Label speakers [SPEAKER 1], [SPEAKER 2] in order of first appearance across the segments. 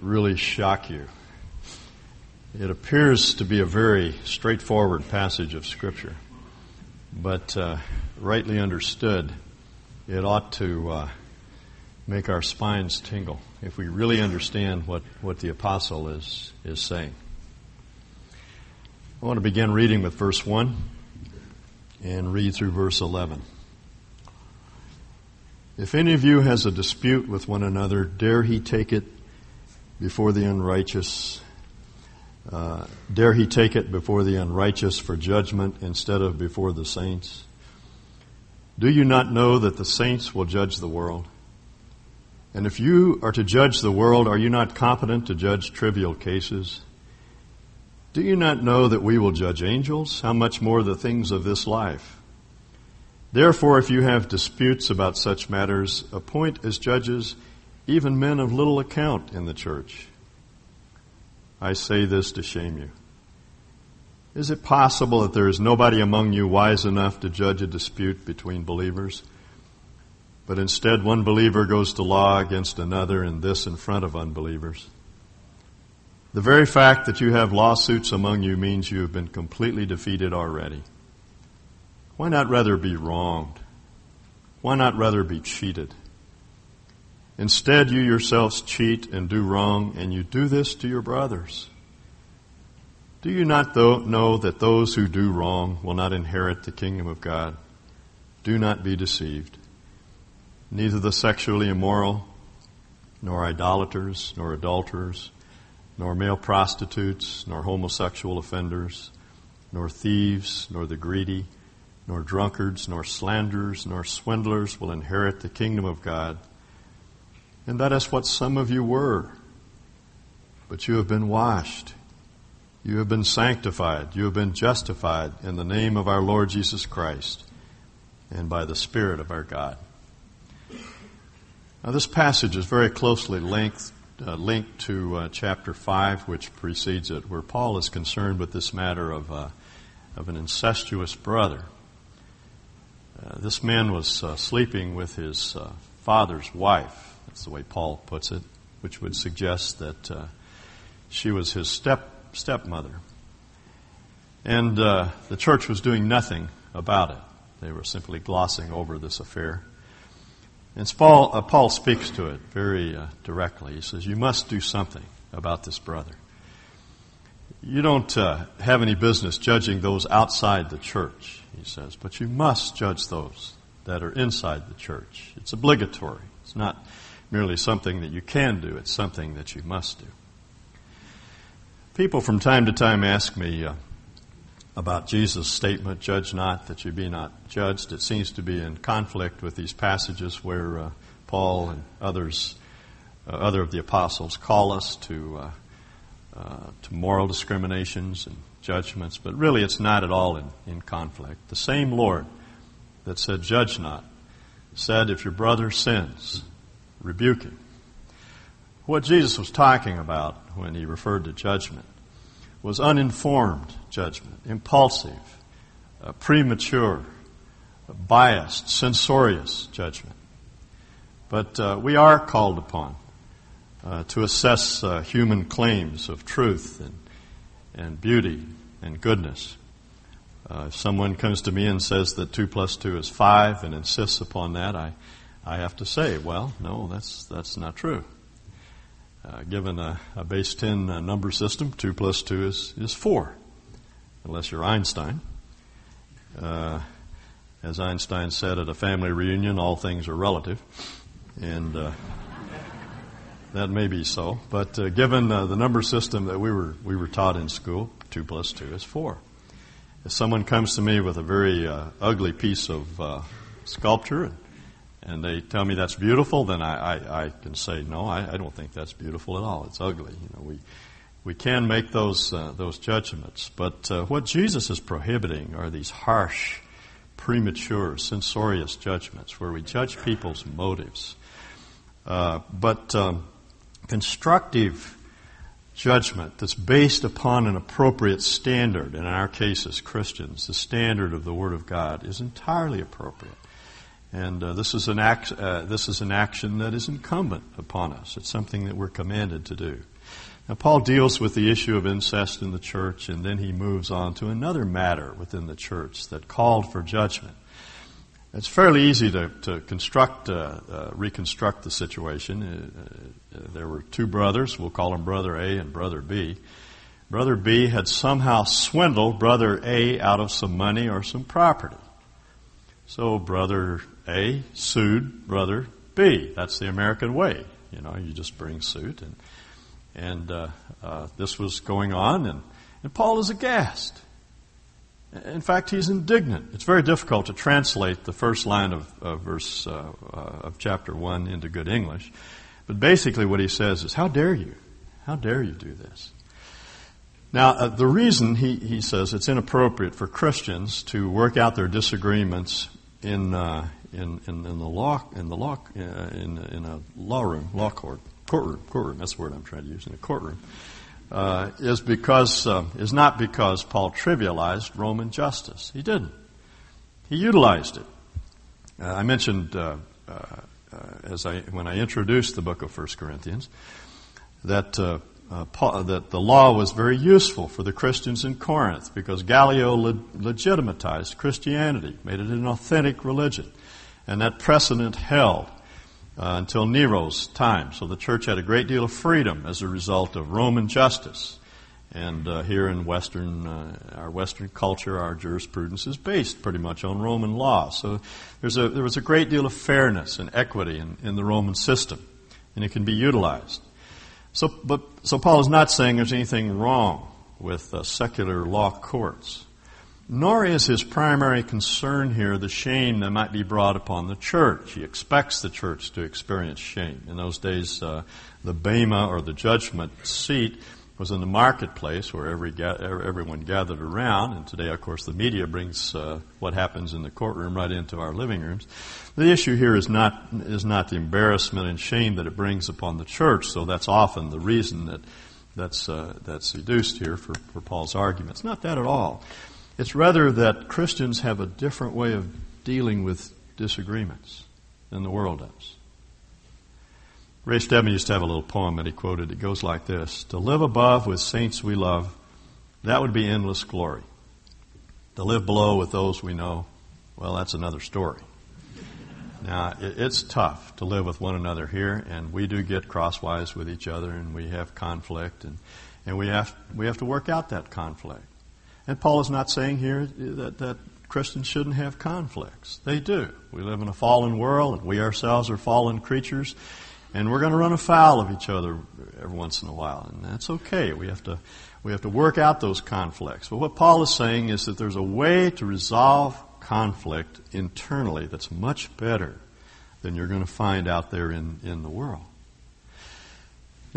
[SPEAKER 1] really shock you. It appears to be a very straightforward passage of Scripture, but uh, rightly understood, it ought to uh, make our spines tingle if we really understand what, what the apostle is, is saying. I want to begin reading with verse 1 and read through verse 11. If any of you has a dispute with one another, dare he take it before the unrighteous? Uh, dare he take it before the unrighteous for judgment instead of before the saints? Do you not know that the saints will judge the world? And if you are to judge the world, are you not competent to judge trivial cases? Do you not know that we will judge angels? How much more the things of this life? Therefore, if you have disputes about such matters, appoint as judges even men of little account in the church. I say this to shame you. Is it possible that there is nobody among you wise enough to judge a dispute between believers? But instead, one believer goes to law against another, and this in front of unbelievers. The very fact that you have lawsuits among you means you have been completely defeated already. Why not rather be wronged? Why not rather be cheated? Instead, you yourselves cheat and do wrong, and you do this to your brothers. Do you not know that those who do wrong will not inherit the kingdom of God? Do not be deceived. Neither the sexually immoral, nor idolaters, nor adulterers, nor male prostitutes, nor homosexual offenders, nor thieves, nor the greedy, nor drunkards, nor slanderers, nor swindlers will inherit the kingdom of God. And that is what some of you were. But you have been washed. You have been sanctified. You have been justified in the name of our Lord Jesus Christ and by the Spirit of our God. Now, this passage is very closely linked, uh, linked to uh, chapter 5, which precedes it, where Paul is concerned with this matter of, uh, of an incestuous brother. Uh, this man was uh, sleeping with his uh, father's wife. That's the way Paul puts it, which would suggest that uh, she was his step stepmother. And uh, the church was doing nothing about it. They were simply glossing over this affair. And Paul, Paul speaks to it very directly. He says, "You must do something about this brother." You don't uh, have any business judging those outside the church, he says, but you must judge those that are inside the church. It's obligatory. It's not merely something that you can do, it's something that you must do. People from time to time ask me uh, about Jesus' statement, judge not that you be not judged. It seems to be in conflict with these passages where uh, Paul and others, uh, other of the apostles, call us to uh, uh, to moral discriminations and judgments, but really it's not at all in, in conflict. The same Lord that said, Judge not, said, If your brother sins, rebuke him. What Jesus was talking about when he referred to judgment was uninformed judgment, impulsive, uh, premature, biased, censorious judgment. But uh, we are called upon uh, to assess uh, human claims of truth and, and beauty and goodness. Uh, if someone comes to me and says that 2 plus 2 is 5 and insists upon that, I, I have to say, well, no, that's, that's not true. Uh, given a, a, base 10 uh, number system, 2 plus 2 is, is 4, unless you're Einstein. Uh, as Einstein said at a family reunion, all things are relative. And that may be so, but uh, given uh, the number system that we were we were taught in school, two plus two is four. If someone comes to me with a very uh, ugly piece of uh, sculpture and, they tell me that's beautiful, then I, I, I can say no, I, I, don't think that's beautiful at all. It's ugly. You know, we we can make those uh, those judgments, but uh, what Jesus is prohibiting are these harsh, premature, censorious judgments where we judge people's motives. but um, constructive judgment that's based upon an appropriate standard, and in our case as Christians, the standard of the Word of God, is entirely appropriate. And uh, this, is an act, uh, this is an action that is incumbent upon us. It's something that we're commanded to do. Now, Paul deals with the issue of incest in the church, and then he moves on to another matter within the church that called for judgment. It's fairly easy to, to construct, uh, uh, reconstruct the situation. Uh, uh, there were two brothers. We'll call them Brother A and Brother B. Brother B had somehow swindled Brother A out of some money or some property. So Brother A sued Brother B. That's the American way. You know, you just bring suit and and uh, uh, this was going on, and, and Paul is aghast. In fact, he's indignant. It's very difficult to translate the first line of, of verse uh, uh, of chapter one into good English, but basically what he says is, "How dare you? How dare you do this?" Now, uh, the reason he, he says it's inappropriate for Christians to work out their disagreements in uh, in, in, in, the law in the law in, in a law room, law court courtroom, courtroom, that's the word I'm trying to use, in a courtroom, uh, is because, uh, is not because Paul trivialized Roman justice. He didn't. He utilized it. Uh, I mentioned, uh, uh, uh, as I, when I introduced the book of 1 Corinthians, that, Paul, that the law was very useful for the Christians in Corinth because Gallio le- legitimatized Christianity, made it an authentic religion. And that precedent held uh, until Nero's time. So the church had a great deal of freedom as a result of Roman justice. And uh, here in Western, uh, our Western culture, our jurisprudence is based pretty much on Roman law. So a, there was a great deal of fairness and equity in, in the Roman system, and it can be utilized. So, but, so Paul is not saying there's anything wrong with uh, secular law courts. Nor is his primary concern here the shame that might be brought upon the church. He expects the church to experience shame. In those days, uh, the bema or the judgment seat was in the marketplace where every ga- everyone gathered around. And today, of course, the media brings uh, what happens in the courtroom right into our living rooms. The issue here is not is not the embarrassment and shame that it brings upon the church. So that's often the reason that that's uh, that's reduced here for, for Paul's argument. It's not that at all. It's rather that Christians have a different way of dealing with disagreements than the world does. Ray Stedman used to have a little poem that he quoted. It goes like this To live above with saints we love, that would be endless glory. To live below with those we know, well, that's another story. Now, it's tough to live with one another here, and we do get crosswise with each other, and we have conflict, and, and we, have, we have to work out that conflict. And Paul is not saying here that, that Christians shouldn't have conflicts. They do. We live in a fallen world, and we ourselves are fallen creatures, and we're going to run afoul of each other every once in a while, and that's okay. We have to we have to work out those conflicts. But what Paul is saying is that there's a way to resolve conflict internally that's much better than you're going to find out there in, in the world.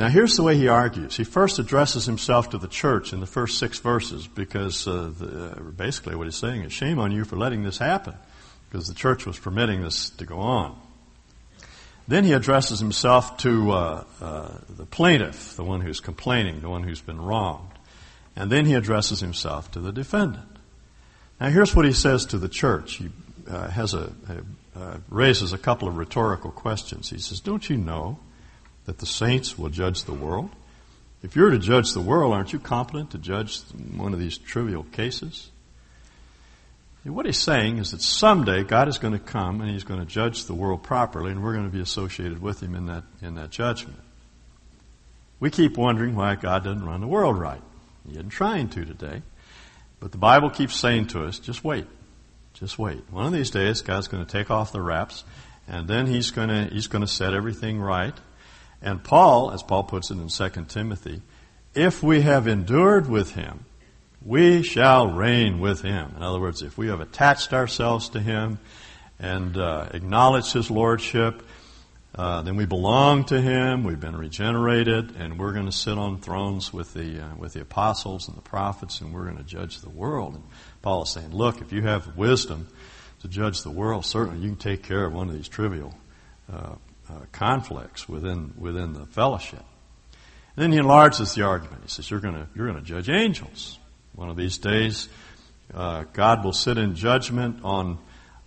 [SPEAKER 1] Now, here's the way he argues. He first addresses himself to the church in the first six verses because uh, the, uh, basically what he's saying is shame on you for letting this happen because the church was permitting this to go on. Then he addresses himself to uh, uh the plaintiff, the one who's complaining, the one who's been wronged. And then he addresses himself to the defendant. Now, here's what he says to the church. He uh, has a, a uh, raises a couple of rhetorical questions. He says, "Don't you know?" That the saints will judge the world? If you're to judge the world, aren't you competent to judge one of these trivial cases? And what he's saying is that someday God is going to come and he's going to judge the world properly, and we're going to be associated with him in that, in that judgment. We keep wondering why God doesn't run the world right. He isn't trying to today. But the Bible keeps saying to us, just wait. Just wait. One of these days, God's going to take off the wraps, and then he's going to, he's going to set everything right, and Paul, as Paul puts it in 2 Timothy, if we have endured with him, we shall reign with him. In other words, if we have attached ourselves to him and uh, acknowledged his lordship, uh, then we belong to him. We've been regenerated, and we're going to sit on thrones with the uh, with the apostles and the prophets, and we're going to judge the world. And Paul is saying, look, if you have wisdom to judge the world, certainly you can take care of one of these trivial uh, conflicts within within the fellowship. And then he enlarges the argument. He says, "You're going to you're to judge angels. One of these days, uh, God will sit in judgment on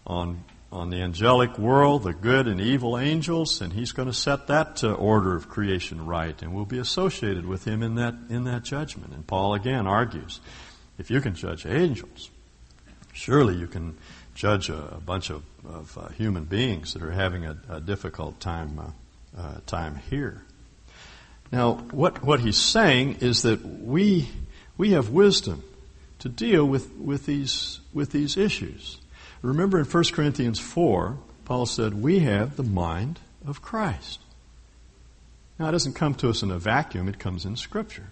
[SPEAKER 1] on on the angelic world, the good and evil angels, and he's going to set that order of creation right, and we'll be associated with him in that in that judgment. And Paul again argues, if you can judge angels, surely you can judge a, a bunch of, of uh, human beings that are having a, a difficult time uh, uh time here. Now, what what he's saying is that we we have wisdom to deal with, with these with these issues. Remember in 1 Corinthians 4, Paul said, We have the mind of Christ. Now, it doesn't come to us in a vacuum, it comes in Scripture.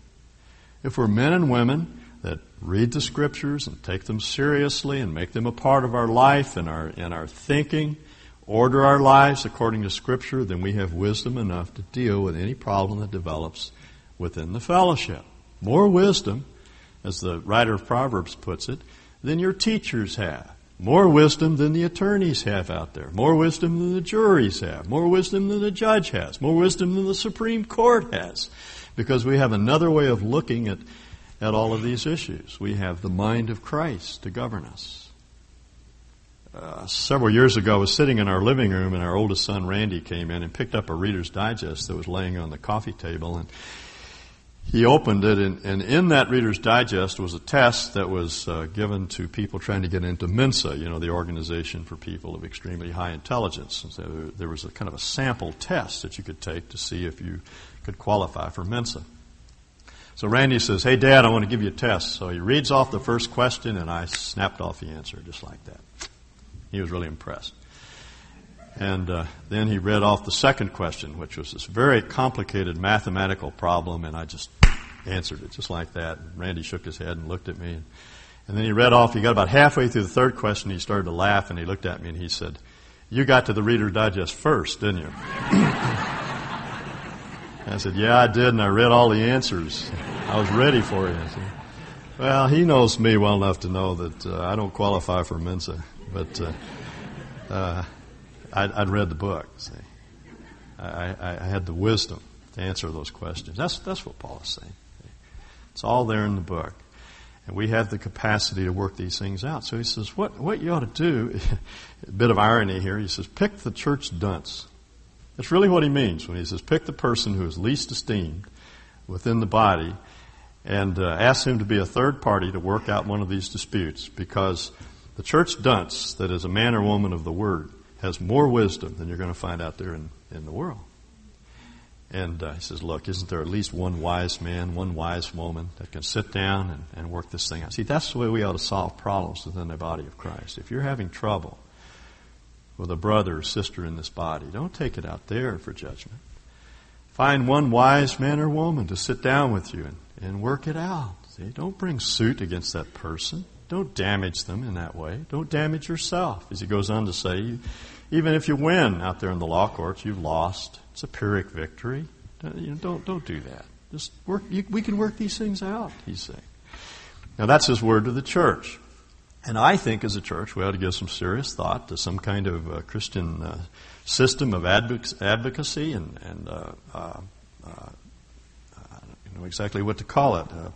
[SPEAKER 1] If we're men and women read the Scriptures and take them seriously and make them a part of our life and our, and our thinking, order our lives according to Scripture, then we have wisdom enough to deal with any problem that develops within the fellowship. More wisdom, as the writer of Proverbs puts it, than your teachers have. More wisdom than the attorneys have out there. More wisdom than the juries have. More wisdom than the judge has. More wisdom than the Supreme Court has. Because we have another way of looking at, at all of these issues. We have the mind of Christ to govern us. Uh, several years ago, I was sitting in our living room, and our oldest son Randy came in and picked up a Reader's Digest that was laying on the coffee table, and he opened it, and, and, in that Reader's Digest was a test that was uh, given to people trying to get into Mensa, you know, the organization for people of extremely high intelligence. And so there was a kind of a sample test that you could take to see if you could qualify for Mensa. So Randy says, Hey, Dad, I want to give you a test. So he reads off the first question, and I snapped off the answer just like that. He was really impressed. And uh, then he read off the second question, which was this very complicated mathematical problem, and I just answered it just like that. And Randy shook his head and looked at me. And then he read off, he got about halfway through the third question, he started to laugh, and he looked at me and he said, You got to the Reader Digest first, didn't you? I said, Yeah, I did, and I read all the answers. I was ready for you. Well, he knows me well enough to know that uh, I don't qualify for Mensa, but uh, uh, I'd, I'd read the book. See, I, I, had the wisdom to answer those questions. That's that's what Paul is saying. It's all there in the book, and we have the capacity to work these things out. So he says, what what you ought to do. a bit of irony here. He says, pick the church dunce. That's really what he means when he says, pick the person who is least esteemed within the body and uh, ask him to be a third party to work out one of these disputes because the church dunce, that is a man or woman of the word, has more wisdom than you're going to find out there in, in the world. And uh, he says, Look, isn't there at least one wise man, one wise woman that can sit down and, and work this thing out? See, that's the way we ought to solve problems within the body of Christ. If you're having trouble with a brother or sister in this body, don't take it out there for judgment. Find one wise man or woman to sit down with you and, and work it out. See, don't bring suit against that person. Don't damage them in that way. Don't damage yourself. As he goes on to say, even if you win out there in the law courts, you've lost. It's a Pyrrhic victory. Don't, don't do that. Just work, you, we can work these things out, he's saying. Now that's his word to the church. And I think as a church we ought to give some serious thought to some kind of uh, Christian uh, system of advocacy and, and uh, uh, uh I don't know exactly what to call it. Uh,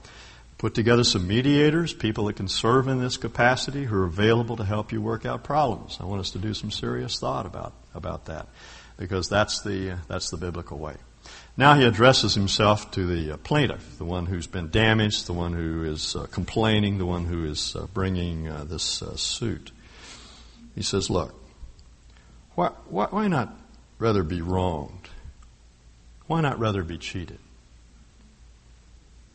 [SPEAKER 1] put together some mediators, people that can serve in this capacity who are available to help you work out problems. I want us to do some serious thought about, about that because that's the, that's the biblical way. Now he addresses himself to the uh, plaintiff, the one who's been damaged, the one who is uh, complaining, the one who is uh, bringing uh, this uh, suit. He says, Look, why, why, why not rather be wronged? Why not rather be cheated?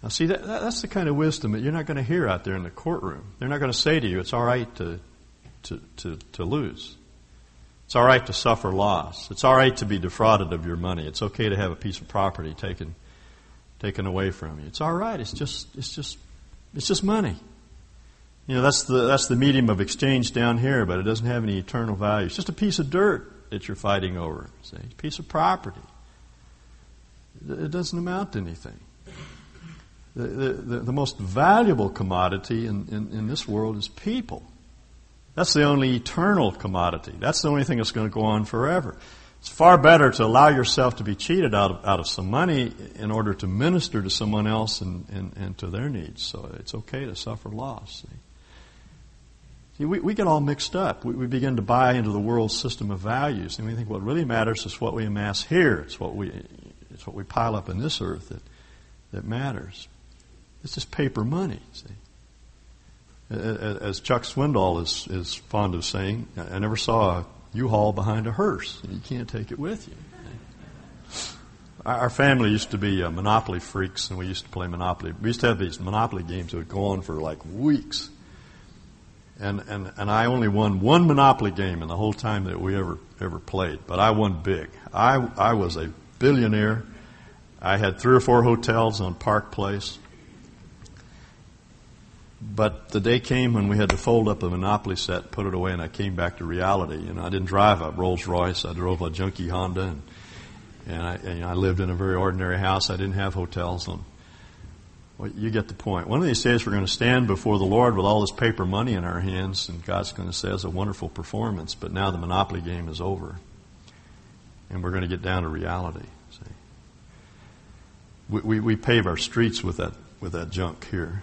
[SPEAKER 1] Now, see, that, that's the kind of wisdom that you're not going to hear out there in the courtroom. They're not going to say to you, it's all right to, to, to, to lose. It's all right to suffer loss. It's all right to be defrauded of your money. It's okay to have a piece of property taken, taken away from you. It's all right. It's just, it's just, it's just money. You know, that's the, that's the medium of exchange down here, but it doesn't have any eternal value. It's just a piece of dirt that you're fighting over, see? A piece of property. It doesn't amount to anything. The, the, the, most valuable commodity in, in, in this world is people. That's the only eternal commodity. That's the only thing that's going to go on forever. It's far better to allow yourself to be cheated out of, out of some money in order to minister to someone else and, and, and to their needs. So it's okay to suffer loss. See? we, we get all mixed up. We, we begin to buy into the world's system of values, and we think what really matters is what we amass here. It's what we, it's what we pile up in this earth that, that matters. It's just paper money, see. As Chuck Swindoll is, is fond of saying, I never saw a U-Haul behind a hearse. You can't take it with you. Our family used to be uh, Monopoly freaks, and we used to play Monopoly. We used to have these Monopoly games that would go on for like weeks. And, and, and I only won one Monopoly game in the whole time that we ever, ever played. But I won big. I, I was a billionaire. I had three or four hotels on Park Place. But the day came when we had to fold up the Monopoly set, put it away, and I came back to reality. You know, I didn't drive a Rolls Royce. I drove a junky Honda, and, and, I, and I lived in a very ordinary house. I didn't have hotels on well, you get the point. One of these days we're going to stand before the Lord with all this paper money in our hands, and God's going to say it's a wonderful performance, but now the monopoly game is over. And we're going to get down to reality. See? We, we, we pave our streets with that, with that junk here.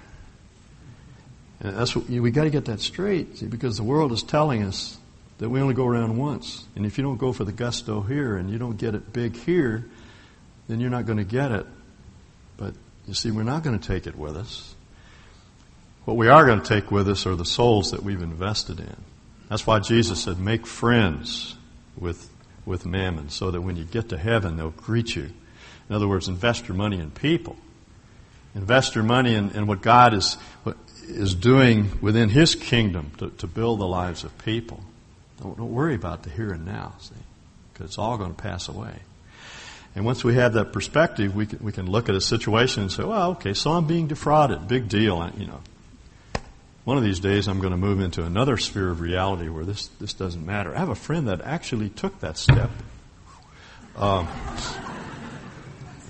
[SPEAKER 1] And that's what we got to get that straight, see, because the world is telling us that we only go around once. And if you don't go for the gusto here and you don't get it big here, then you're not going to get it. But you see, we're not going to take it with us. What we are going to take with us are the souls that we've invested in. That's why Jesus said, make friends with, with mammon so that when you get to heaven, they'll greet you. In other words, invest your money in people. Invest your money in, in what God is, is doing within His kingdom to, to build the lives of people. Don't, don't worry about the here and now, see, because it's all going to pass away. And once we have that perspective, we can, we can look at a situation and say, well, okay, so I'm being defrauded. Big deal. You know, one of these days I'm going to move into another sphere of reality where this, this doesn't matter. I have a friend that actually took that step. Um,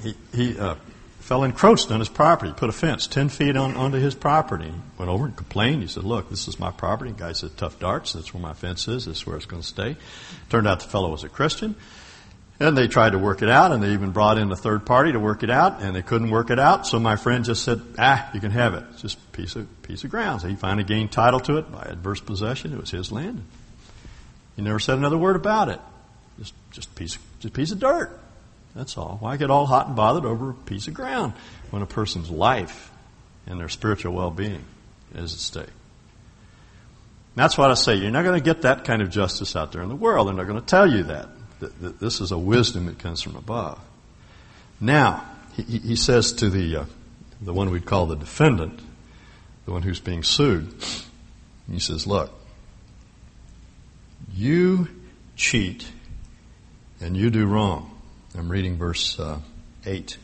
[SPEAKER 1] he he uh, fell encroached on his property, put a fence 10 feet on, onto his property. Went over and complained. He said, look, this is my property. The guy said, tough darts. That's where my fence is. That's where it's going to stay. Turned out the fellow was a Christian. And they tried to work it out, and they even brought in a third party to work it out, and they couldn't work it out. So my friend just said, "Ah, you can have it. It's just a piece of piece of ground." So he finally gained title to it by adverse possession. It was his land. He never said another word about it. Just just piece just a piece of dirt. That's all. Why get all hot and bothered over a piece of ground when a person's life and their spiritual well-being is at stake? That's what I say. You're not going to get that kind of justice out there in the world. They're not going to tell you that that this is a wisdom that comes from above. Now, he, he says to the, uh, the one we'd call the defendant, the one who's being sued, he says, look, you cheat and you do wrong. I'm reading verse uh, 8.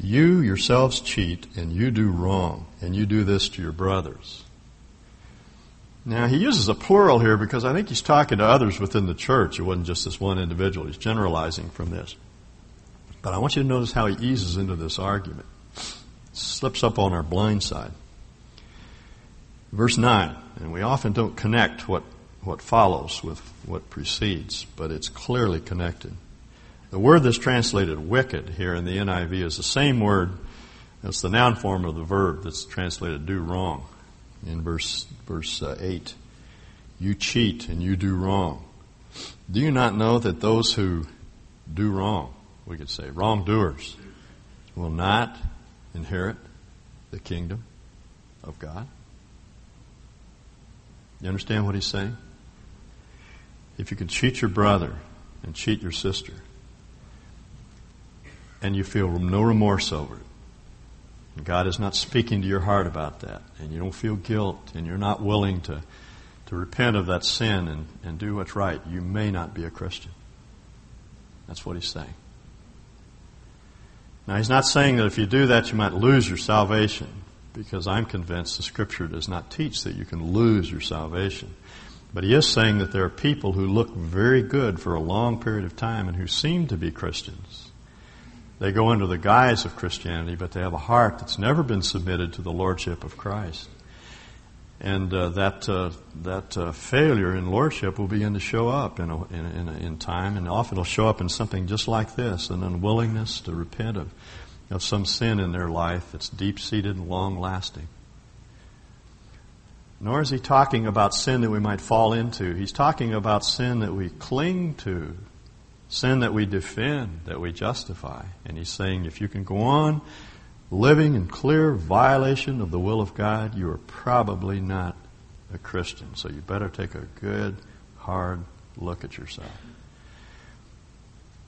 [SPEAKER 1] You yourselves cheat and you do wrong, and you do this to your brothers. Now, he uses a plural here because I think he's talking to others within the church. It wasn't just this one individual. He's generalizing from this. But I want you to notice how he eases into this argument. Slips up on our blind side. Verse 9, and we often don't connect what, what follows with what precedes, but it's clearly connected. The word that's translated wicked here in the NIV is the same word, it's the noun form of the verb that's translated do wrong in verse, verse uh, 8. You cheat and you do wrong. Do you not know that those who do wrong, we could say wrongdoers, will not inherit the kingdom of God? You understand what he's saying? If you can cheat your brother and cheat your sister, and you feel no remorse over it, God is not speaking to your heart about that, and you don't feel guilt, and you're not willing to, to repent of that sin and, and do what's right, you may not be a Christian. That's what he's saying. Now, he's not saying that if you do that, you might lose your salvation, because I'm convinced the Scripture does not teach that you can lose your salvation. But he is saying that there are people who look very good for a long period of time and who seem to be Christians they go under the guise of Christianity, but they have a heart that's never been submitted to the lordship of Christ. And uh, that uh, that uh, failure in lordship will begin to show up in, a, in, in, a, in, time, and often it'll show up in something just like this: an unwillingness to repent of of some sin in their life that's deep seated and long lasting. Nor is he talking about sin that we might fall into. He's talking about sin that we cling to, sin that we defend, that we justify. And he's saying if you can go on living in clear violation of the will of God, you are probably not a Christian. So you better take a good, hard look at yourself.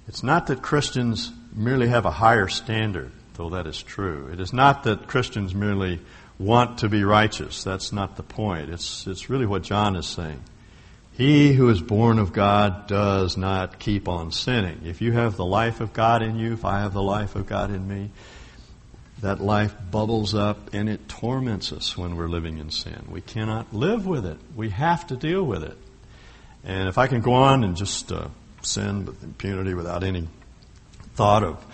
[SPEAKER 1] It's not that Christians merely have a higher standard, though that is true. It is not that Christians merely want to be righteous. That's not the point. It's, it's really what John is saying. He who is born of God does not keep on sinning. If you have the life of God in you, if I have the life of God in me, that life bubbles up and it torments us when we're living in sin. We cannot live with it. We have to deal with it. And if I can go on and just uh, sin with impunity without any thought of,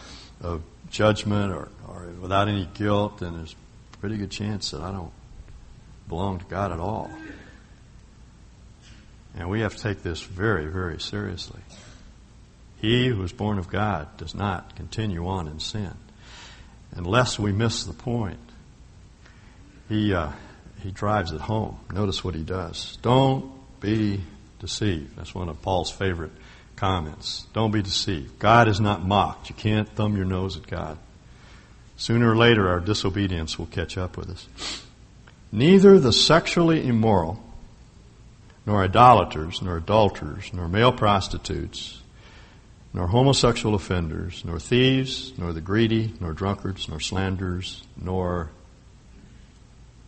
[SPEAKER 1] of judgment or, or without any guilt, then there's a pretty good chance that I don't belong to God at all. And we have to take this very, very seriously. He who is born of God does not continue on in sin. Unless we miss the point, he, uh, he drives it home. Notice what he does. Don't be deceived. That's one of Paul's favorite comments. Don't be deceived. God is not mocked. You can't thumb your nose at God. Sooner or later, our disobedience will catch up with us. Neither the sexually immoral, nor idolaters, nor adulterers, nor male prostitutes, nor homosexual offenders, nor thieves, nor the greedy, nor drunkards, nor slanderers, nor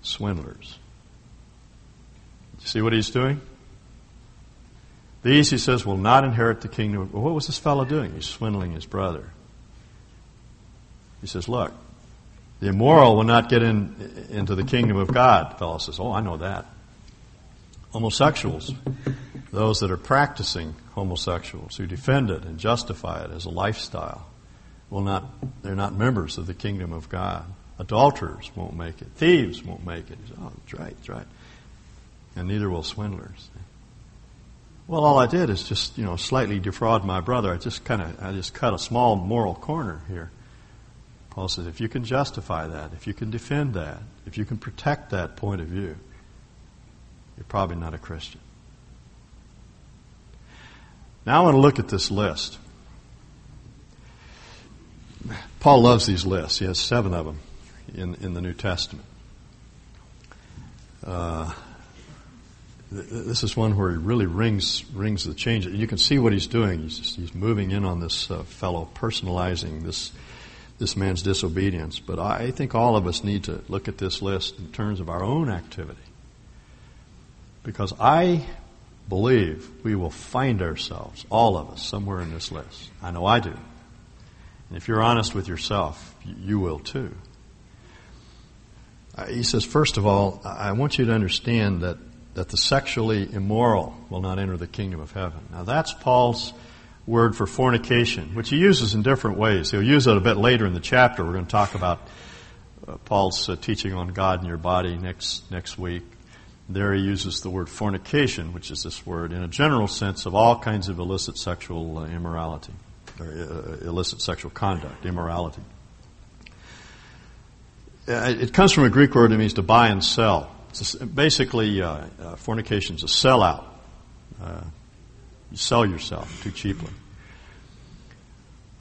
[SPEAKER 1] swindlers. You see what he's doing? These, he says, will not inherit the kingdom. Well, what was this fellow doing? He's swindling his brother. He says, Look, the immoral will not get in, into the kingdom of God. The fellow says, Oh, I know that. Homosexuals, those that are practicing homosexuals, who defend it and justify it as a lifestyle, will not, they're not members of the kingdom of God. Adulterers won't make it. Thieves won't make it. Oh, that's right, that's right. And neither will swindlers. Well, all I did is just, you know, slightly defraud my brother. I just kind of, I just cut a small moral corner here. Paul says, if you can justify that, if you can defend that, if you can protect that point of view, you're probably not a Christian. Now I want to look at this list. Paul loves these lists. He has seven of them in, in the New Testament. Uh, this is one where he really rings rings the change. You can see what he's doing. He's, he's moving in on this uh, fellow, personalizing this this man's disobedience. But I think all of us need to look at this list in terms of our own activity, because I believe we will find ourselves, all of us, somewhere in this list. I know I do. And if you're honest with yourself, you will too. Uh, he says, first of all, I want you to understand that that the sexually immoral will not enter the kingdom of heaven. Now that's Paul's word for fornication, which he uses in different ways. He'll use it a bit later in the chapter. We're going to talk about uh, Paul's uh, teaching on God and your body next next week. There he uses the word fornication, which is this word in a general sense of all kinds of illicit sexual uh, immorality or uh, illicit sexual conduct, immorality. Uh, it comes from a Greek word that means to buy and sell. It's basically, uh, uh, fornication is a sellout. Uh, you sell yourself too cheaply.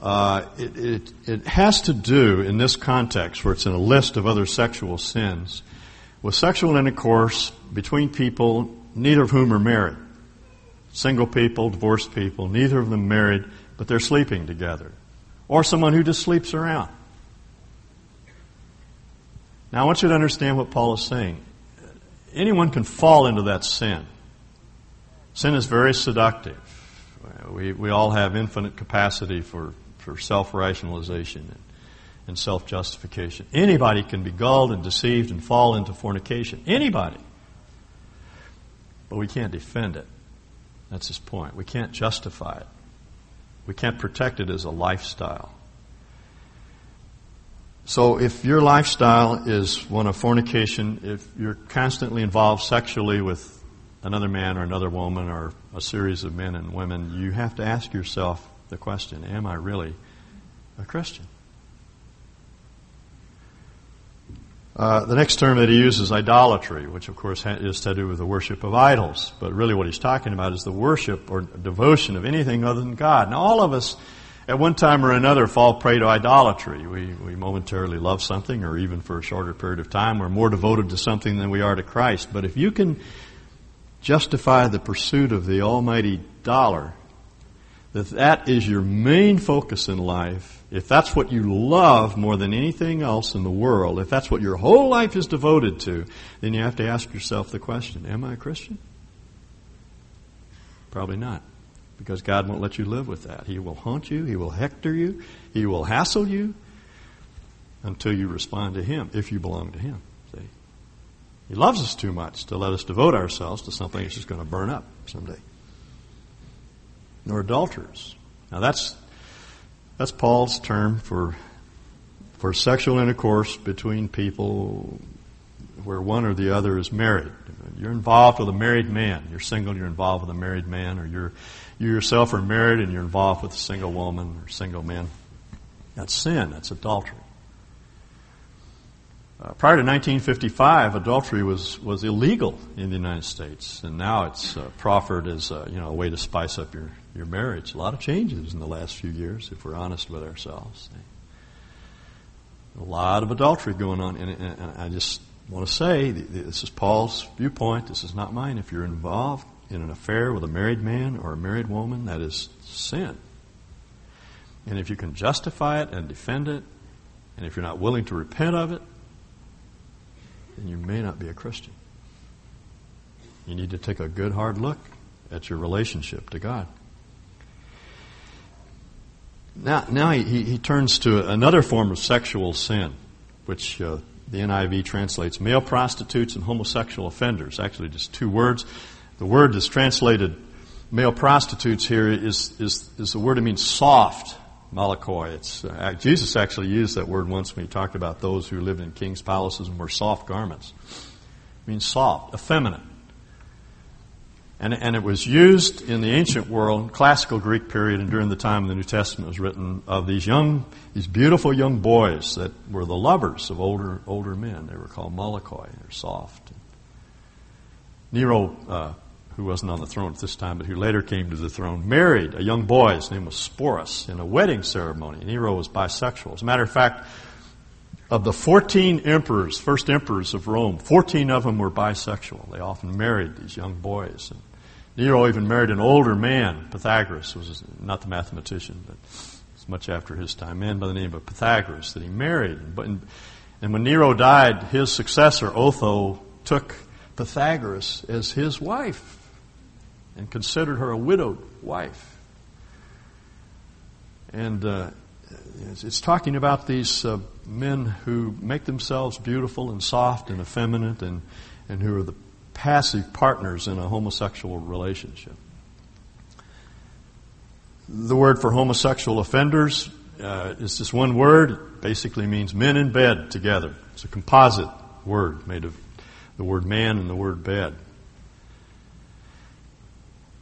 [SPEAKER 1] It, it, it has to do, in this context, where it's in a list of other sexual sins, with sexual intercourse between people, neither of whom are married. Single people, divorced people, neither of them married, but they're sleeping together. Or someone who just sleeps around. Now, I want you to understand what Paul is saying anyone can fall into that sin. Sin is very seductive. We, we all have infinite capacity for, for self rationalization and, self justification. Anybody can be gulled and deceived and fall into fornication. Anybody. But we can't defend it. That's his point. We can't justify it. We can't protect it as a lifestyle. So if your lifestyle is one of fornication, if you're constantly involved sexually with another man or another woman or a series of men and women, you have to ask yourself the question, am I really a Christian? Uh, the next term that he uses is idolatry, which of course is to do with the worship of idols. But really what he's talking about is the worship or devotion of anything other than God. Now all of us, at one time or another, fall prey to idolatry. We, we momentarily love something, or even for a shorter period of time, we're more devoted to something than we are to Christ. But if you can justify the pursuit of the almighty dollar, that that is your main focus in life, if that's what you love more than anything else in the world, if that's what your whole life is devoted to, then you have to ask yourself the question, am I a Christian? Probably not. Because God won't let you live with that. He will haunt you, He will hector you, He will hassle you until you respond to Him, if you belong to Him. See? He loves us too much to let us devote ourselves to something that's just going to burn up someday. Nor adulterers. Now that's that's Paul's term for for sexual intercourse between people where one or the other is married. You're involved with a married man. You're single, you're involved with a married man, or you're you yourself are married and you're involved with a single woman or single man. That's sin. That's adultery. Uh, prior to 1955, adultery was, was illegal in the United States, and now it's uh, proffered as uh, you know a way to spice up your, your marriage. A lot of changes in the last few years, if we're honest with ourselves. A lot of adultery going on, and, I just want to say this is Paul's viewpoint. This is not mine. If you're involved in an affair with a married man or a married woman, that is sin. And if you can justify it and defend it, and if you're not willing to repent of it, then you may not be a Christian. You need to take a good hard look at your relationship to God. Now, now he, he turns to another form of sexual sin, which uh, the NIV translates male prostitutes and homosexual offenders. Actually, just two words. The word that's translated male prostitutes here is, is, is the word that means soft malakoi. It's, uh, Jesus actually used that word once when he talked about those who lived in king's palaces and wore soft garments. It means soft, effeminate. And, and it was used in the ancient world, classical Greek period, and during the time the New Testament was written, of these young, these beautiful young boys that were the lovers of older, older men. They were called malakoi. They're soft. Nero uh, who wasn't on the throne at this time, but who later came to the throne, married a young boy. His name was Sporus in a wedding ceremony. Nero was bisexual. As a matter of fact, of the 14 emperors, first emperors of Rome, 14 of them were bisexual. They often married these young boys. And Nero even married an older man. Pythagoras was not the mathematician, but it's much after his time. Man by the name of Pythagoras that he married. And when Nero died, his successor, Otho, took Pythagoras as his wife and considered her a widowed wife. And uh, it's, talking about these uh, men who make themselves beautiful and soft and effeminate and, and who are the passive partners in a homosexual relationship. The word for homosexual offenders uh, is just one word. It basically means men in bed together. It's a composite word made of the word man and the word bed.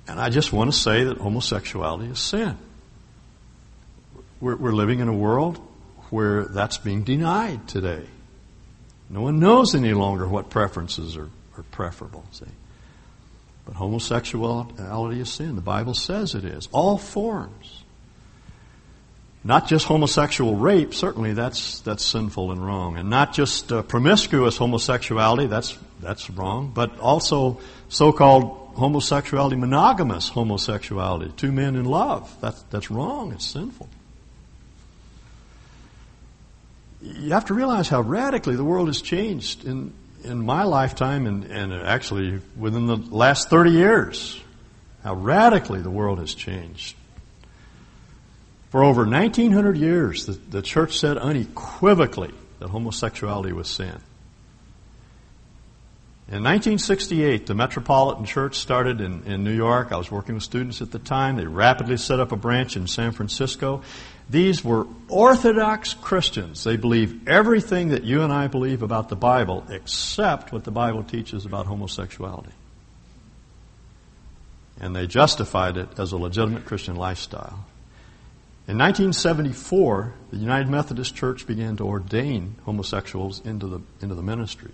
[SPEAKER 1] And I just want to say that homosexuality is sin. We're, we're living in a world where that's being denied today. No one knows any longer what preferences are, are preferable, see. But homosexuality is sin. The Bible says it is. All forms. Not just homosexual rape, certainly that's, that's sinful and wrong. And not just uh, promiscuous homosexuality, that's, that's wrong. But also so-called homosexuality, monogamous homosexuality, two men in love. That's, that's wrong. It's sinful. You have to realize how radically the world has changed in, in my lifetime and, and actually within the last 30 years. How radically the world has changed. For over 1900 years, the, the church said unequivocally that homosexuality was sin. In 1968, the Metropolitan Church started in, in, New York. I was working with students at the time. They rapidly set up a branch in San Francisco. These were Orthodox Christians. They believe everything that you and I believe about the Bible except what the Bible teaches about homosexuality. And they justified it as a legitimate Christian lifestyle. In 1974, the United Methodist Church began to ordain homosexuals into the, into the ministry.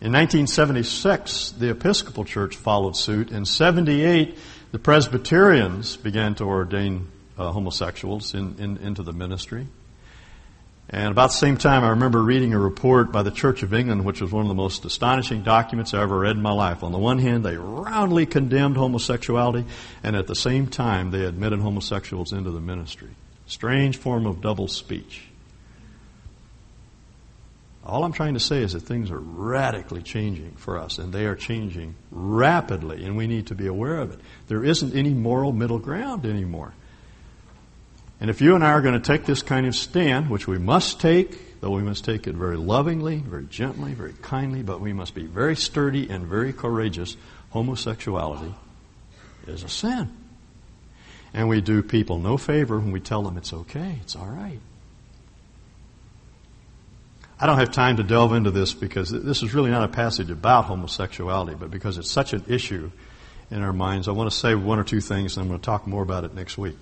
[SPEAKER 1] In 1976, the Episcopal Church followed suit. In 78, the Presbyterians began to ordain uh, homosexuals in, in, into the ministry. And about the same time, I remember reading a report by the Church of England, which was one of the most astonishing documents I ever read in my life. On the one hand, they roundly condemned homosexuality, and at the same time, they admitted homosexuals into the ministry. Strange form of double speech. All I'm trying to say is that things are radically changing for us, and they are changing rapidly, and we need to be aware of it. There isn't any moral middle ground anymore. And if you and I are going to take this kind of stand, which we must take, though we must take it very lovingly, very gently, very kindly, but we must be very sturdy and very courageous, homosexuality is a sin. And we do people no favor when we tell them it's okay, it's all right. I don't have time to delve into this because this is really not a passage about homosexuality, but because it's such an issue in our minds, I want to say one or two things, and I'm going to talk more about it next week.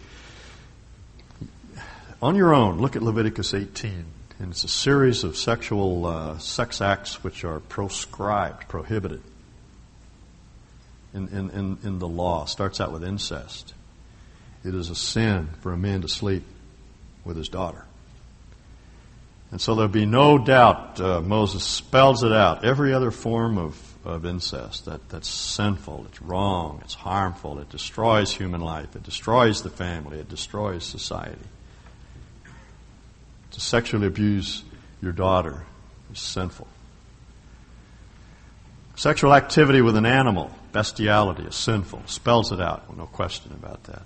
[SPEAKER 1] On your own, look at Leviticus 18. And it's a series of sexual uh, sex acts which are proscribed, prohibited in, in, in, in the law. Starts out with incest. It is a sin for a man to sleep with his daughter. And so there'll be no doubt, uh, Moses spells it out. Every other form of, of incest, that, that's sinful, it's wrong, it's harmful, it destroys human life, it destroys the family, it destroys society. To sexually abuse your daughter is sinful. Sexual activity with an animal, bestiality, is sinful. Spells it out, no question about that.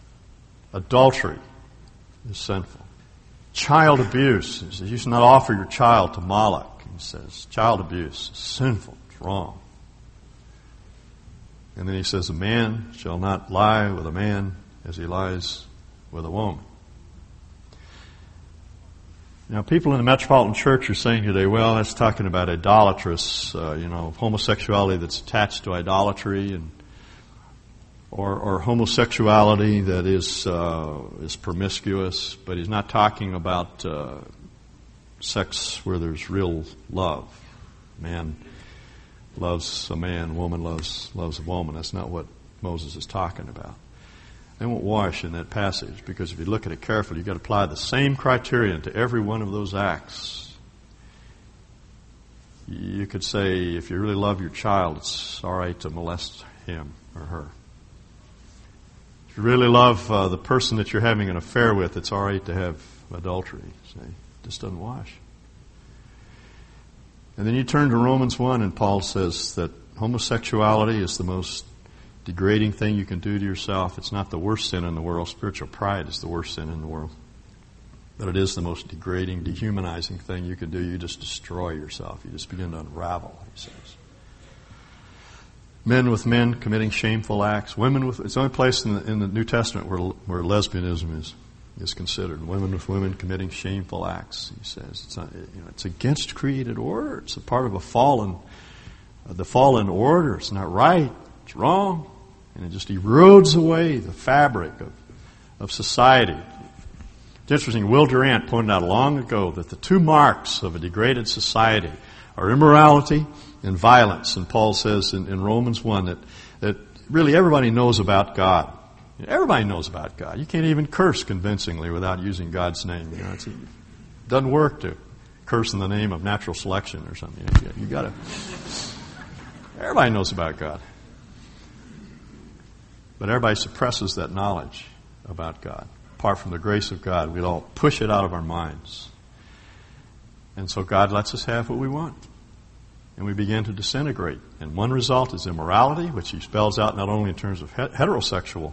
[SPEAKER 1] Adultery is sinful. Child abuse, he says, you should not offer your child to Moloch. He says, child abuse is sinful, it's wrong. And then he says, a man shall not lie with a man as he lies with a woman. Now, people in the Metropolitan Church are saying today, well, that's talking about idolatrous, uh, you know, homosexuality that's attached to idolatry, and or, or homosexuality that is uh, is promiscuous. But he's not talking about uh, sex where there's real love. Man loves a man, woman loves loves a woman. That's not what Moses is talking about. They won't wash in that passage because if you look at it carefully, you've got to apply the same criterion to every one of those acts. You could say, if you really love your child, it's all right to molest him or her. If you really love uh, the person that you're having an affair with, it's all right to have adultery. Say, it just doesn't wash. And then you turn to Romans 1, and Paul says that homosexuality is the most degrading thing you can do to yourself. It's not the worst sin in the world. Spiritual pride is the worst sin in the world. But it is the most degrading, dehumanizing thing you can do. You just destroy yourself. You just begin to unravel, he says. Men with men committing shameful acts. Women with, it's the only place in the, in the New Testament where, where lesbianism is, is considered. Women with women committing shameful acts, he says. It's, not, you know, it's against created order. It's a part of a fallen, uh, the fallen order. It's not right. It's wrong. And it just erodes away the fabric of, of society. It's interesting, Will Durant pointed out long ago that the two marks of a degraded society are immorality and violence. And Paul says in, in Romans 1 that, that really everybody knows about God. Everybody knows about God. You can't even curse convincingly without using God's name. You know, it doesn't work to curse in the name of natural selection or something. You, you got to. Everybody knows about God. But everybody suppresses that knowledge about God. Apart from the grace of God, we all push it out of our minds. And so God lets us have what we want. And we begin to disintegrate. And one result is immorality, which he spells out not only in terms of heterosexual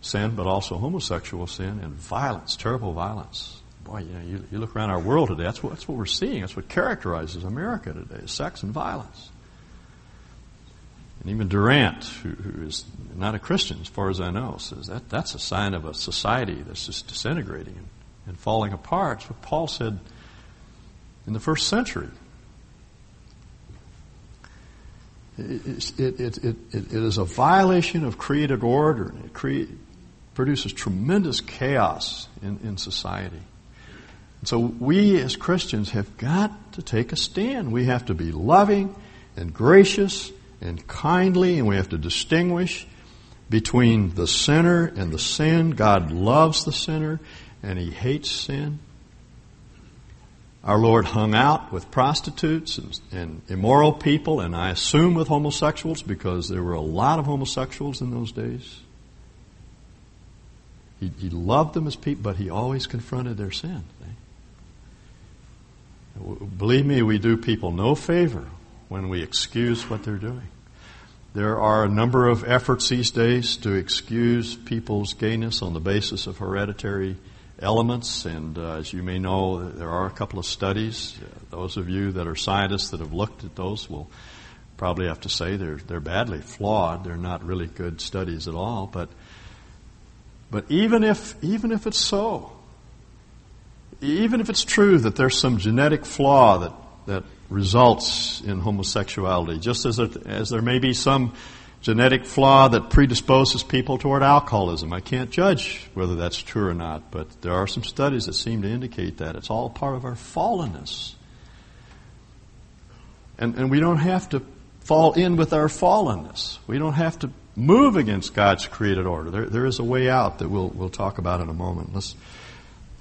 [SPEAKER 1] sin, but also homosexual sin, and violence, terrible violence. Boy, you know, you, you look around our world today, that's what, that's what we're seeing. That's what characterizes America today, sex and violence. And even Durant, who, who is not a Christian as far as I know, says that that's a sign of a society that's just disintegrating and, and falling apart. It's what Paul said in the first century. It, it, it, it, it is a violation of created order. It, create, produces tremendous chaos in, in society. And so we as Christians have got to take a stand. We have to be loving and gracious and kindly, and we have to distinguish between the sinner and the sin. God loves the sinner and he hates sin. Our Lord hung out with prostitutes and, and, immoral people, and I assume with homosexuals because there were a lot of homosexuals in those days. He, he loved them as people, but he always confronted their sin. Eh? Believe me, we do people no favor when we excuse what they're doing. There are a number of efforts these days to excuse people's gayness on the basis of hereditary elements. And uh, as you may know, there are a couple of studies. Those of you that are scientists that have looked at those will probably have to say they're they're badly flawed. They're not really good studies at all. But but even if even if it's so, even if it's true that there's some genetic flaw that that results in homosexuality, just as there, as there may be some genetic flaw that predisposes people toward alcoholism. I can't judge whether that's true or not, but there are some studies that seem to indicate that. It's all part of our fallenness. And, and we don't have to fall in with our fallenness. We don't have to move against God's created order. There, there is a way out that we'll, we'll talk about in a moment. Let's,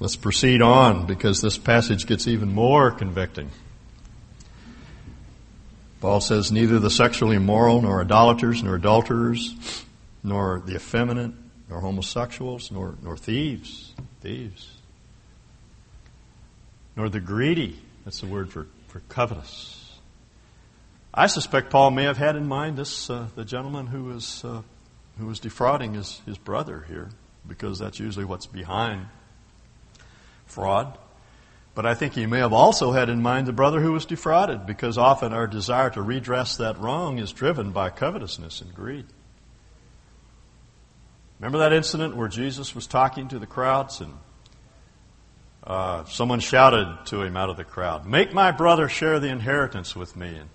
[SPEAKER 1] let's proceed on because this passage gets even more convicting. Paul says, neither the sexually immoral, nor idolaters, nor adulterers, nor the effeminate, nor homosexuals, nor, nor thieves, thieves, nor the greedy, that's the word for, for covetous. I suspect Paul may have had in mind this, uh, the gentleman who was, uh, who was defrauding his, his brother here, because that's usually what's behind fraud. But I think he may have also had in mind the brother who was defrauded, because often our desire to redress that wrong is driven by covetousness and greed. Remember that incident where Jesus was talking to the crowds and uh, someone shouted to him out of the crowd, Make my brother share the inheritance with me. And,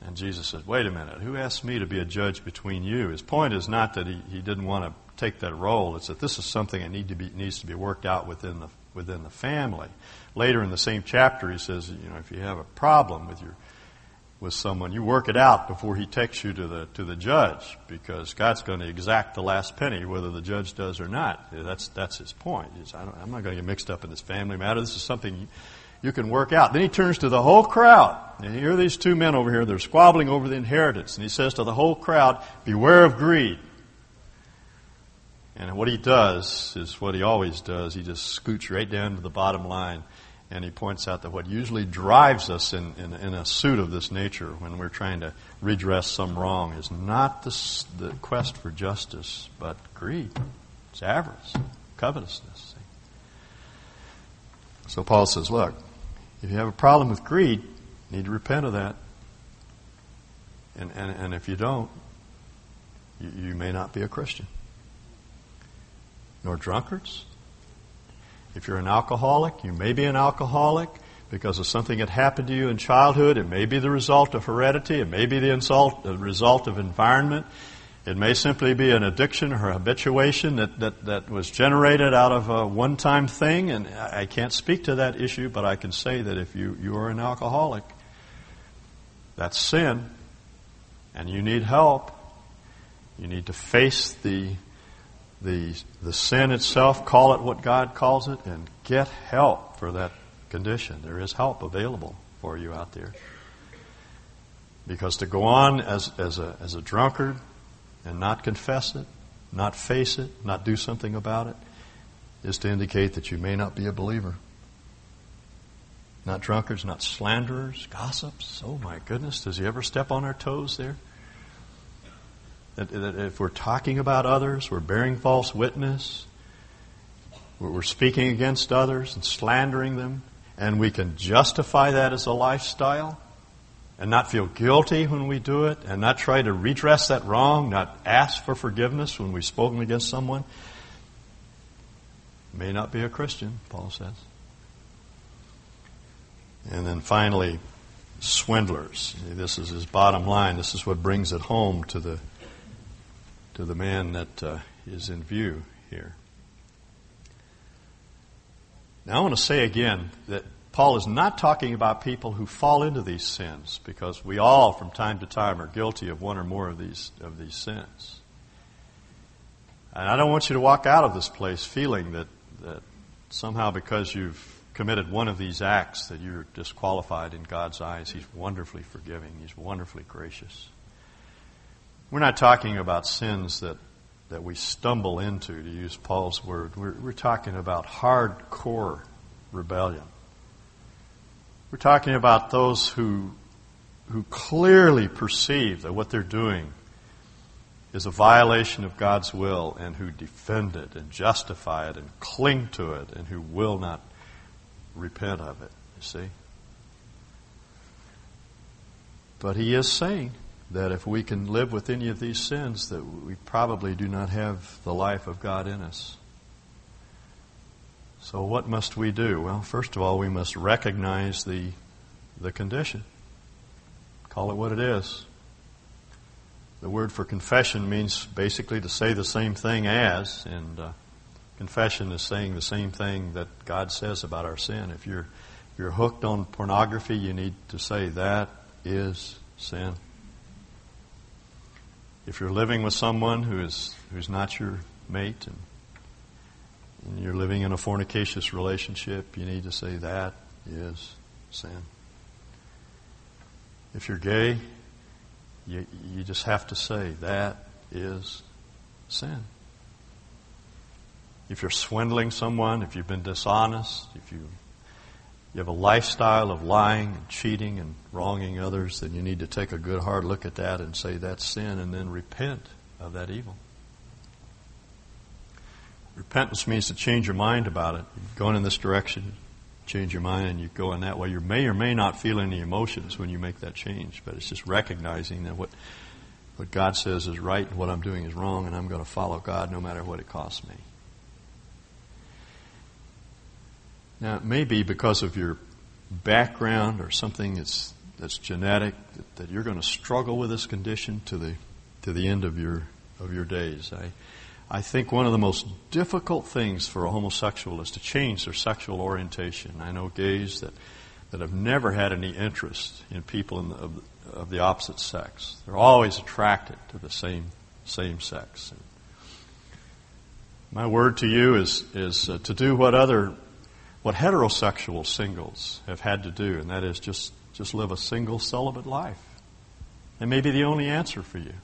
[SPEAKER 1] and Jesus said, Wait a minute, who asked me to be a judge between you? His point is not that he, he didn't want to take that role, it's that this is something that need to be, needs to be worked out within the within the family. Later in the same chapter, he says, you know, if you have a problem with your with someone, you work it out before he takes you to the to the judge, because God's going to exact the last penny, whether the judge does or not. That's that's his point. Says, I am not going to get mixed up in this family matter. This is something you, you can work out. Then he turns to the whole crowd, and here are these two men over here. They're squabbling over the inheritance, and he says to the whole crowd, "Beware of greed." And what he does is what he always does. He just scoots right down to the bottom line. And he points out that what usually drives us in, in, in a suit of this nature when we're trying to redress some wrong is not the, the quest for justice, but greed. It's avarice, covetousness. So Paul says, look, if you have a problem with greed, you need to repent of that. And, and, and if you don't, you, you may not be a Christian nor drunkards. If you're an alcoholic, you may be an alcoholic because of something that happened to you in childhood. It may be the result of heredity. It may be the, insult, the result of environment. It may simply be an addiction or habituation that, that, that was generated out of a one time thing. And I can't speak to that issue, but I can say that if you, you are an alcoholic, that's sin, and you need help. You need to face the the, the sin itself, call it what God calls it, and get help for that condition. There is help available for you out there. Because to go on as, as, a, as a drunkard and not confess it, not face it, not do something about it, is to indicate that you may not be a believer. Not drunkards, not slanderers, gossips. Oh my goodness, does he ever step on our toes there? If we're talking about others, we're bearing false witness, we're speaking against others and slandering them, and we can justify that as a lifestyle and not feel guilty when we do it and not try to redress that wrong, not ask for forgiveness when we've spoken against someone, may not be a Christian, Paul says. And then finally, swindlers. This is his bottom line. This is what brings it home to the to the man that uh, is in view here. Now, I want to say again that Paul is not talking about people who fall into these sins, because we all, from time to time, are guilty of one or more of these, of these sins. And I don't want you to walk out of this place feeling that, that somehow because you've committed one of these acts that you're disqualified in God's eyes. He's wonderfully forgiving. He's wonderfully gracious. We're not talking about sins that, that we stumble into, to use Paul's word. We're, we're talking about hardcore rebellion. We're talking about those who, who clearly perceive that what they're doing is a violation of God's will and who defend it and justify it and cling to it and who will not repent of it, you see. But he is saying that if we can live with any of these sins, that we probably do not have the life of God in us. So what must we do? Well, first of all, we must recognize the, the condition. Call it what it is. The word for confession means basically to say the same thing as, and uh, confession is saying the same thing that God says about our sin. If you're, if you're hooked on pornography, you need to say that is sin. If you're living with someone who is who's not your mate and and you're living in a fornicacious relationship, you need to say that is sin. If you're gay, you, you just have to say that is sin. If you're swindling someone, if you've been dishonest, if you, you have a lifestyle of lying and cheating and wronging others, then you need to take a good hard look at that and say that's sin and then repent of that evil. Repentance means to change your mind about it. You're going in this direction, change your mind, and you go in that way. You may or may not feel any emotions when you make that change, but it's just recognizing that what what God says is right and what I'm doing is wrong, and I'm going to follow God no matter what it costs me. Now, it may be because of your background or something that's that's genetic that, that you're going to struggle with this condition to the to the end of your of your days. I I think one of the most difficult things for a homosexual is to change their sexual orientation. I know gays that, that have never had any interest in people in the, of, of, the opposite sex. They're always attracted to the same same sex. My word to you is is uh, to do what other what heterosexual singles have had to do, and that is just just live a single celibate life. It may be the only answer for you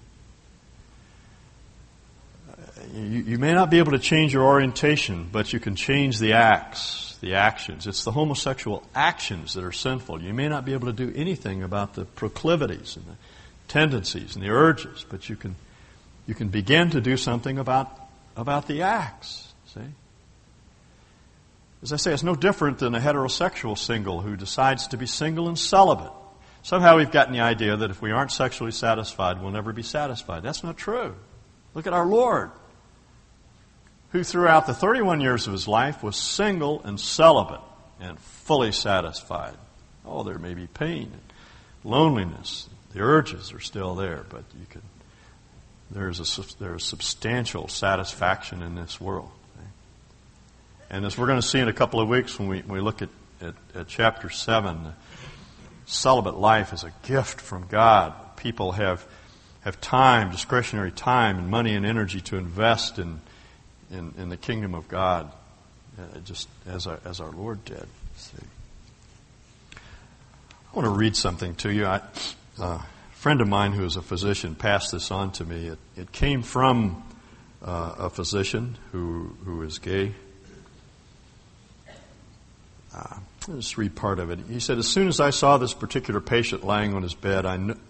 [SPEAKER 1] you, you may not be able to change your orientation, but you can change the acts, the actions. It's the homosexual actions that are sinful. You may not be able to do anything about the proclivities and the tendencies and the urges, but you can, you can begin to do something about, about the acts. See? As I say, it's no different than a heterosexual single who decides to be single and celibate. Somehow we've gotten the idea that if we aren't sexually satisfied, we'll never be satisfied. That's not true. Look at our Lord who throughout the 31 years of his life was single and celibate and fully satisfied. Oh, there may be pain and loneliness. The urges are still there, but you can, there's a, there's substantial satisfaction in this world. And as we're going to see in a couple of weeks when we, when we look at, at, at chapter 7, celibate life is a gift from God. People have, have time, discretionary time, and money and energy to invest in in, in the kingdom of God, uh, just as our, as our Lord did. See. I want to read something to you. I, uh, a friend of mine who is a physician passed this on to me. It, it came from uh, a physician who, who is gay. Uh, just read part of it. He said, As soon as I saw this particular patient lying on his bed, I, kn-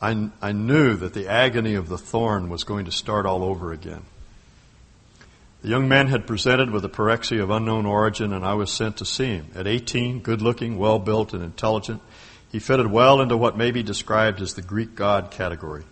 [SPEAKER 1] I, I knew that the agony of the thorn was going to start all over again. The young man had presented with a pyrexia of unknown origin, and I was sent to see him. At 18, good looking, well built, and intelligent, he fitted well into what may be described as the Greek god category.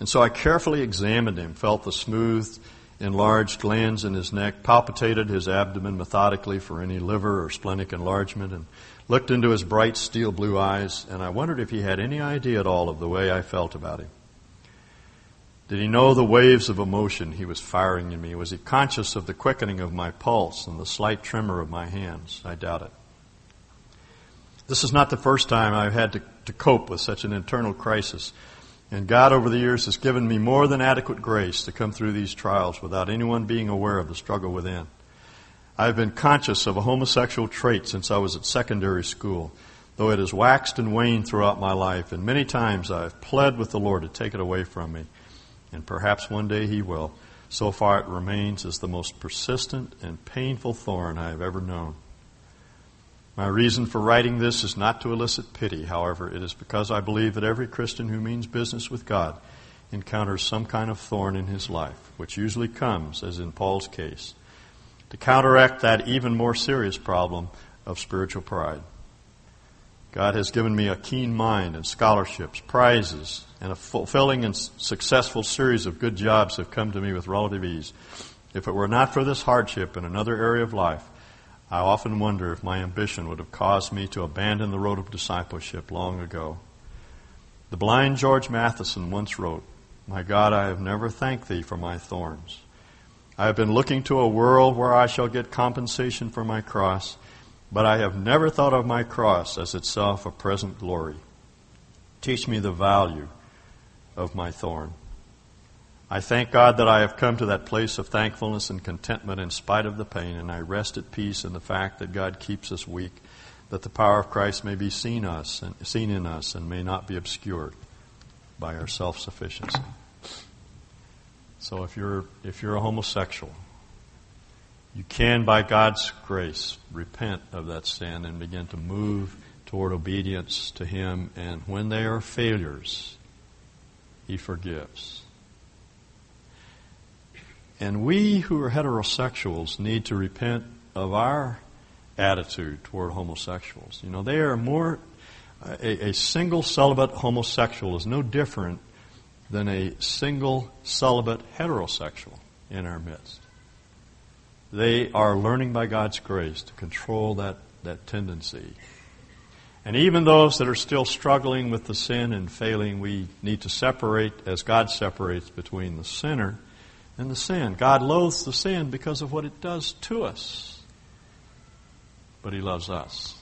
[SPEAKER 1] And so I carefully examined him, felt the smooth, enlarged glands in his neck, palpitated his abdomen methodically for any liver or splenic enlargement, and looked into his bright steel blue eyes, and I wondered if he had any idea at all of the way I felt about him. Did he know the waves of emotion he was firing in me? Was he conscious of the quickening of my pulse and the slight tremor of my hands? I doubt it. This is not the first time I've had to, to cope with such an internal crisis. And God over the years has given me more than adequate grace to come through these trials without anyone being aware of the struggle within. I've been conscious of a homosexual trait since I was at secondary school, though it has waxed and waned throughout my life, and many times I've pled with the Lord to take it away from me and perhaps one day he will. So far, it remains as the most persistent and painful thorn I have ever known. My reason for writing this is not to elicit pity, however, it is because I believe that every Christian who means business with God encounters some kind of thorn in his life, which usually comes, as in Paul's case, to counteract that even more serious problem of spiritual pride. God has given me a keen mind and scholarships, prizes, and a fulfilling and successful series of good jobs have come to me with relative ease. If it were not for this hardship in another area of life, I often wonder if my ambition would have caused me to abandon the road of discipleship long ago. The blind George Matheson once wrote, My God, I have never thanked thee for my thorns. I have been looking to a world where I shall get compensation for my cross, but I have never thought of my cross as itself a present glory. Teach me the value of my thorn. I thank God that I have come to that place of thankfulness and contentment in spite of the pain, and I rest at peace in the fact that God keeps us weak, that the power of Christ may be seen us and seen in us and may not be obscured by our self-sufficiency. So if you're if you're a homosexual, you can by God's grace repent of that sin and begin to move toward obedience to him and when they are failures, he forgives. And we who are heterosexuals need to repent of our attitude toward homosexuals. You know, they are more, a, a, single celibate homosexual is no different than a single celibate heterosexual in our midst. They are learning by God's grace to control that, that tendency and even those that are still struggling with the sin and failing, we need to separate as God separates between the sinner and the sin. God loathes the sin because of what it does to us. But He loves us.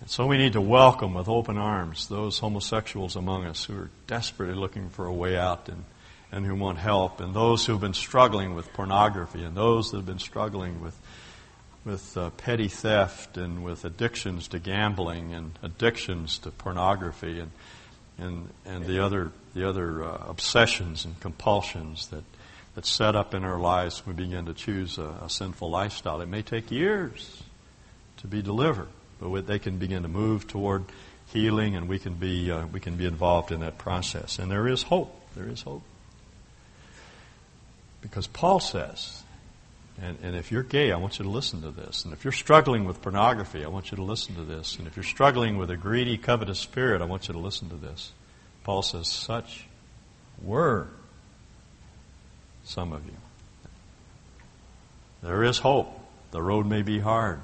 [SPEAKER 1] And so we need to welcome with open arms those homosexuals among us who are desperately looking for a way out and, and who want help, and those who have been struggling with pornography, and those that have been struggling with with uh, petty theft and with addictions to gambling and addictions to pornography and and and the other the other uh, obsessions and compulsions that that set up in our lives when we begin to choose a, a sinful lifestyle. It may take years to be delivered, but they can begin to move toward healing, and we can be uh, we can be involved in that process. And there is hope. There is hope because Paul says and, and if you're gay, I want you to listen to this. And if you're struggling with pornography, I want you to listen to this. And if you're struggling with a greedy, covetous spirit, I want you to listen to this. Paul says, Such were some of you. There is hope. The road may be hard,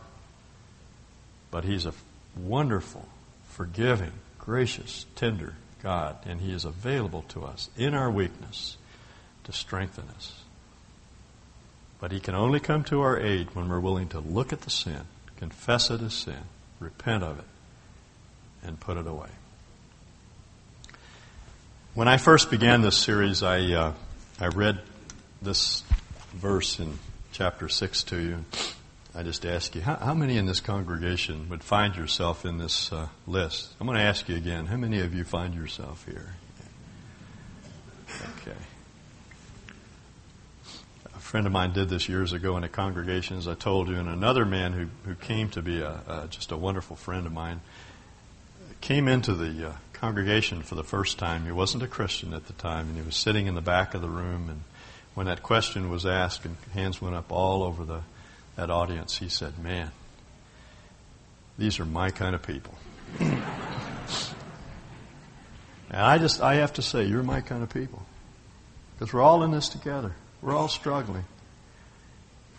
[SPEAKER 1] but He's a wonderful, forgiving, gracious, tender God, and He is available to us in our weakness to strengthen us. But He can only come to our aid when we're willing to look at the sin, confess it as sin, repent of it, and put it away. When I first began this series, I, uh, I read this verse in chapter 6 to you. I just ask you, how, how many in this congregation would find yourself in this uh, list? I'm going to ask you again, how many of you find yourself here? Okay A friend of mine did this years ago in a congregation, as I told you, and another man who, who came to be a, just a wonderful friend of mine came into the uh, congregation for the first time. He wasn't a Christian at the time, and he was sitting in the back of the room. And when that question was asked, and hands went up all over the that audience, he said, "Man, these are my kind of people." and I just I have to say, you're my kind of people because we're all in this together. We're all struggling.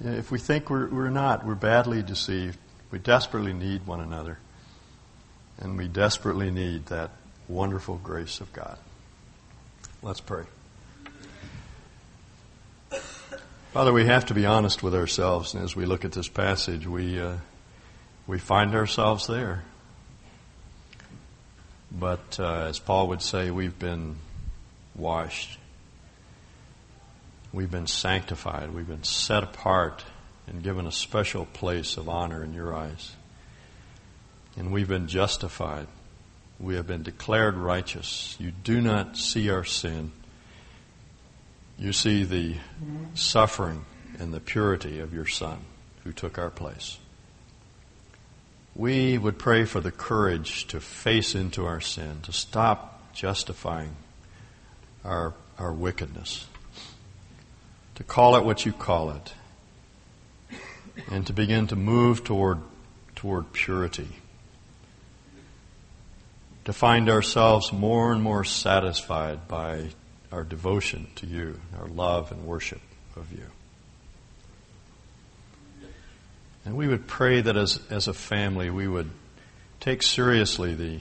[SPEAKER 1] If we think we're, we're not, we're badly deceived. We desperately need one another. And we desperately need that wonderful grace of God. Let's pray. Father, we have to be honest with ourselves, and as we look at this passage, we uh, we find ourselves there. But uh, as Paul would say, we've been washed, we've been sanctified, we've been set apart, and given a special place of honor in your eyes, and we've been justified. We have been declared righteous. You do not see our sin you see the suffering and the purity of your Son who took our place. We would pray for the courage to face into our sin, to stop justifying our, our wickedness, to call it what you call it, and to begin to move toward, toward purity, to find ourselves more and more satisfied by our devotion to you, our love and worship of you. And we would pray that as, as a family we would take seriously the,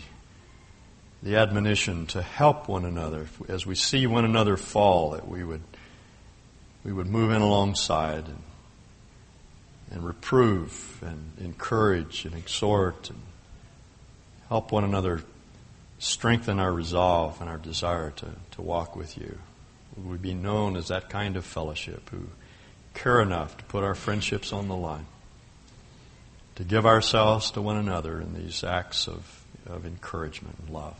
[SPEAKER 1] the admonition to help one another. As we see one another fall, that we would, we would move in alongside and, and reprove and encourage and exhort and help one another strengthen our resolve and our desire to, to walk with you. Would we be known as that kind of fellowship who care enough to put our friendships on the line, to give ourselves to one another in these acts of, of encouragement and love?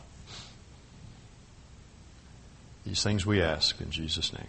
[SPEAKER 1] These things we ask in Jesus' name.